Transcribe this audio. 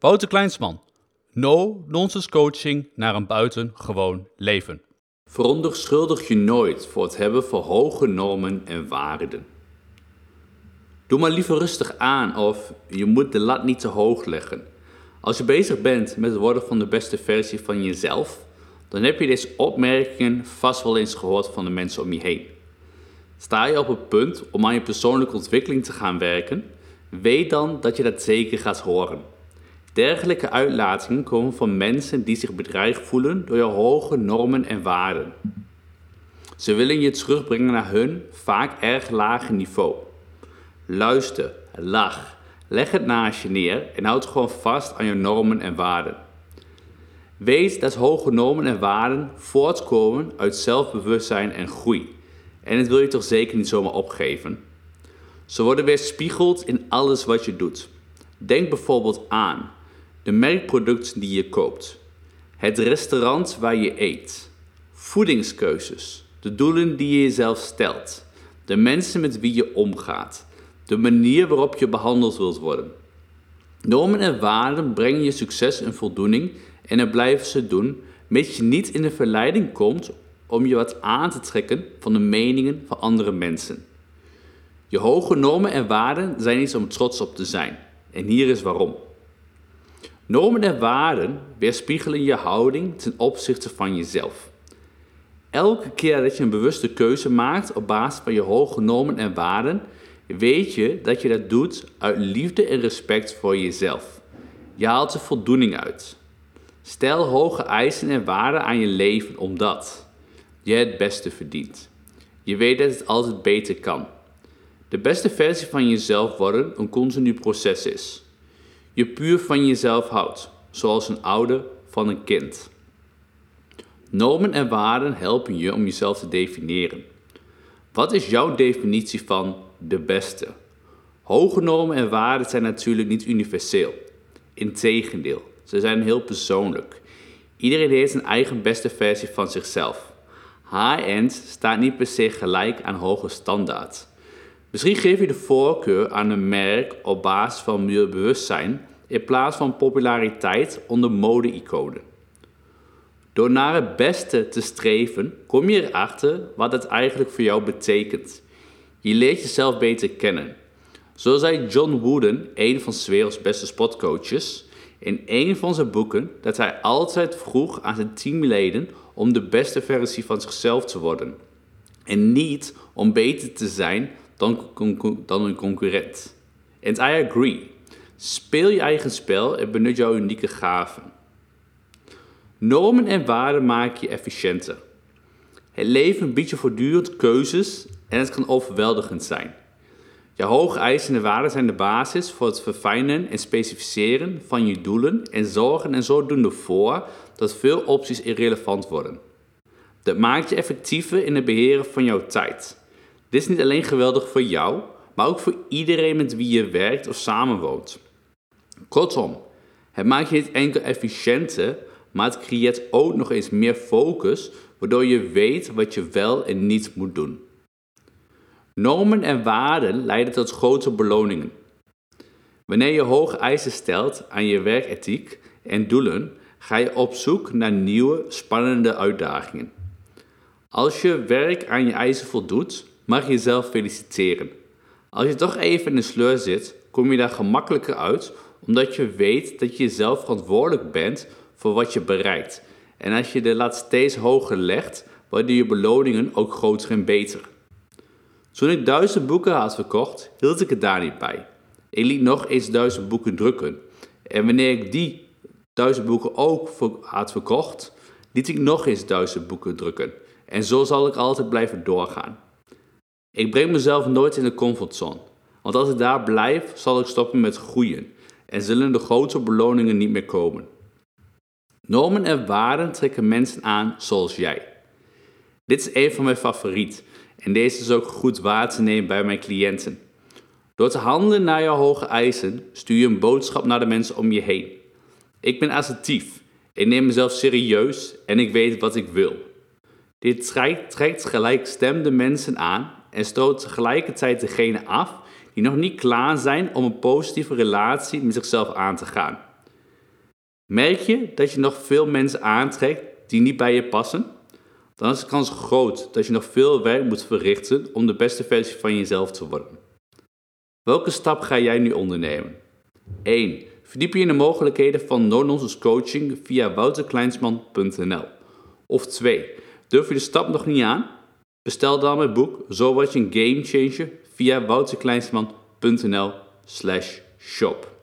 Wouter Kleinsman. No-nonsense coaching naar een buitengewoon leven. Veronderschuldig je nooit voor het hebben van hoge normen en waarden. Doe maar liever rustig aan of je moet de lat niet te hoog leggen. Als je bezig bent met het worden van de beste versie van jezelf, dan heb je deze opmerkingen vast wel eens gehoord van de mensen om je heen. Sta je op het punt om aan je persoonlijke ontwikkeling te gaan werken, weet dan dat je dat zeker gaat horen. Dergelijke uitlatingen komen van mensen die zich bedreigd voelen door je hoge normen en waarden. Ze willen je terugbrengen naar hun vaak erg lage niveau. Luister, lach, leg het naast je neer en houd gewoon vast aan je normen en waarden. Weet dat hoge normen en waarden voortkomen uit zelfbewustzijn en groei. En dat wil je toch zeker niet zomaar opgeven. Ze worden weerspiegeld in alles wat je doet. Denk bijvoorbeeld aan de merkproducten die je koopt, het restaurant waar je eet, voedingskeuzes, de doelen die je jezelf stelt, de mensen met wie je omgaat, de manier waarop je behandeld wilt worden. Normen en waarden brengen je succes en voldoening en dat blijven ze doen, mits je niet in de verleiding komt om je wat aan te trekken van de meningen van andere mensen. Je hoge normen en waarden zijn iets om trots op te zijn. En hier is waarom. Normen en waarden weerspiegelen je houding ten opzichte van jezelf. Elke keer dat je een bewuste keuze maakt op basis van je hoge normen en waarden, weet je dat je dat doet uit liefde en respect voor jezelf. Je haalt er voldoening uit. Stel hoge eisen en waarden aan je leven omdat je het beste verdient. Je weet dat het altijd beter kan. De beste versie van jezelf worden een continu proces is. Je puur van jezelf houdt, zoals een ouder van een kind. Normen en waarden helpen je om jezelf te definiëren. Wat is jouw definitie van de beste? Hoge normen en waarden zijn natuurlijk niet universeel. Integendeel, ze zijn heel persoonlijk. Iedereen heeft een eigen beste versie van zichzelf. High-end staat niet per se gelijk aan hoge standaard. Misschien geef je de voorkeur aan een merk op basis van milieubewustzijn in plaats van populariteit onder mode-iconen. Door naar het beste te streven, kom je erachter wat het eigenlijk voor jou betekent. Je leert jezelf beter kennen. Zo zei John Wooden, een van 's werelds beste sportcoaches, in een van zijn boeken dat hij altijd vroeg aan zijn teamleden om de beste versie van zichzelf te worden. En niet om beter te zijn dan, een concurrent. And I agree. Speel je eigen spel en benut jouw unieke gaven. Normen en waarden maken je efficiënter. Het leven biedt je voortdurend keuzes en het kan overweldigend zijn. Je hoge eisen en waarden zijn de basis voor het verfijnen en specificeren van je doelen en zorgen er zodoende voor dat veel opties irrelevant worden. Dat maakt je effectiever in het beheren van jouw tijd. Dit is niet alleen geweldig voor jou, maar ook voor iedereen met wie je werkt of samenwoont. Kortom, het maakt je niet enkel efficiënter, maar het creëert ook nog eens meer focus, waardoor je weet wat je wel en niet moet doen. Normen en waarden leiden tot grote beloningen. Wanneer je hoge eisen stelt aan je werkethiek en doelen, ga je op zoek naar nieuwe, spannende uitdagingen. Als je werk aan je eisen voldoet, mag je jezelf feliciteren. Als je toch even in de sleur zit, kom je daar gemakkelijker uit omdat je weet dat je zelf verantwoordelijk bent voor wat je bereikt. En als je de lat steeds hoger legt, worden je beloningen ook groter en beter. Toen ik duizend boeken had verkocht, hield ik het daar niet bij. Ik liet nog eens duizend boeken drukken. En wanneer ik die duizend boeken ook had verkocht, liet ik nog eens duizend boeken drukken. En zo zal ik altijd blijven doorgaan. Ik breng mezelf nooit in de comfortzone. Want als ik daar blijf, zal ik stoppen met groeien en zullen de grote beloningen niet meer komen. Normen en waarden trekken mensen aan zoals jij. Dit is een van mijn favorieten en deze is ook goed waar te nemen bij mijn cliënten. Door te handelen naar jouw hoge eisen stuur je een boodschap naar de mensen om je heen. Ik ben assertief, ik neem mezelf serieus en ik weet wat ik wil. Dit trekt, trekt gelijkstemde mensen aan en stoot tegelijkertijd degene af die nog niet klaar zijn om een positieve relatie met zichzelf aan te gaan. Merk je dat je nog veel mensen aantrekt die niet bij je passen? Dan is de kans groot dat je nog veel werk moet verrichten om de beste versie van jezelf te worden. Welke stap ga jij nu ondernemen? 1. Verdiep je in de mogelijkheden van no-nonsense coaching via wouterkleinsman.nl. Of 2. Durf je de stap nog niet aan? Bestel dan mijn boek Zo word je een game changer via wouterkleinsman.nl slash shop.